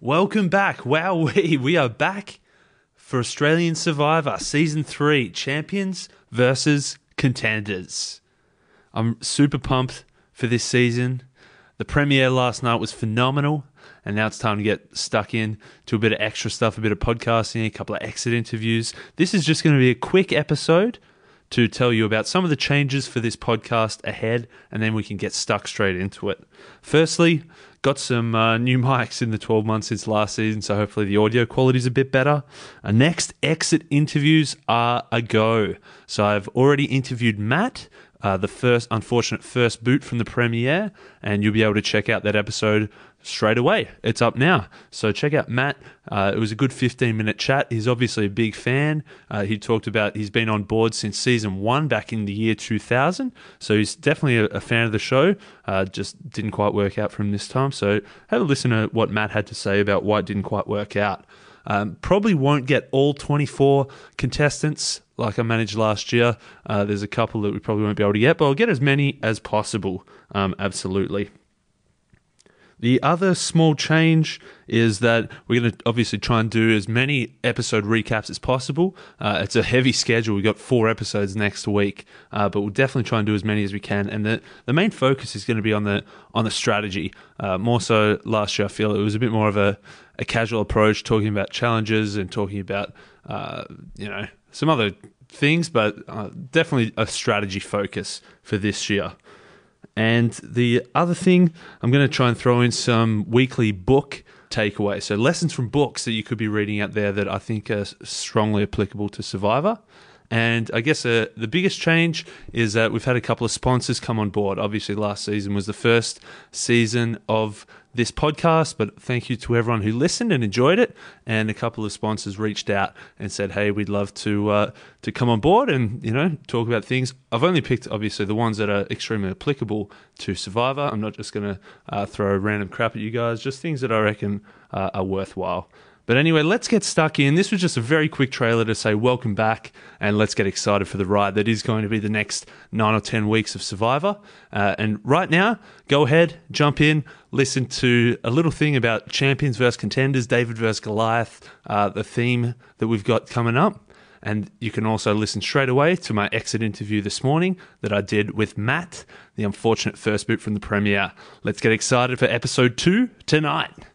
Welcome back. Wow, we, we are back for Australian Survivor Season 3 Champions versus Contenders. I'm super pumped for this season. The premiere last night was phenomenal, and now it's time to get stuck in to a bit of extra stuff, a bit of podcasting, a couple of exit interviews. This is just going to be a quick episode to tell you about some of the changes for this podcast ahead, and then we can get stuck straight into it. Firstly, got some uh, new mics in the 12 months since last season, so hopefully the audio quality is a bit better. Uh, next, exit interviews are a go. So I've already interviewed Matt. Uh, the first unfortunate first boot from the premiere, and you'll be able to check out that episode straight away. It's up now. So check out Matt. Uh, it was a good 15 minute chat. He's obviously a big fan. Uh, he talked about he's been on board since season one back in the year 2000. So he's definitely a, a fan of the show. Uh, just didn't quite work out for him this time. So have a listen to what Matt had to say about why it didn't quite work out. Um, probably won't get all 24 contestants like I managed last year. Uh, there's a couple that we probably won't be able to get, but I'll get as many as possible. Um, absolutely. The other small change is that we're going to obviously try and do as many episode recaps as possible. Uh, it's a heavy schedule. We've got four episodes next week, uh, but we'll definitely try and do as many as we can. And the, the main focus is going to be on the on the strategy. Uh, more so last year, I feel it was a bit more of a, a casual approach, talking about challenges and talking about uh, you know some other things, but uh, definitely a strategy focus for this year. And the other thing, I'm going to try and throw in some weekly book takeaways. So, lessons from books that you could be reading out there that I think are strongly applicable to Survivor. And I guess uh, the biggest change is that we've had a couple of sponsors come on board. Obviously, last season was the first season of this podcast, but thank you to everyone who listened and enjoyed it. And a couple of sponsors reached out and said, "Hey, we'd love to uh, to come on board and you know talk about things." I've only picked obviously the ones that are extremely applicable to Survivor. I'm not just going to uh, throw random crap at you guys, just things that I reckon uh, are worthwhile. But anyway, let's get stuck in. This was just a very quick trailer to say welcome back and let's get excited for the ride that is going to be the next nine or 10 weeks of Survivor. Uh, and right now, go ahead, jump in, listen to a little thing about champions versus contenders, David versus Goliath, uh, the theme that we've got coming up. And you can also listen straight away to my exit interview this morning that I did with Matt, the unfortunate first boot from the premiere. Let's get excited for episode two tonight.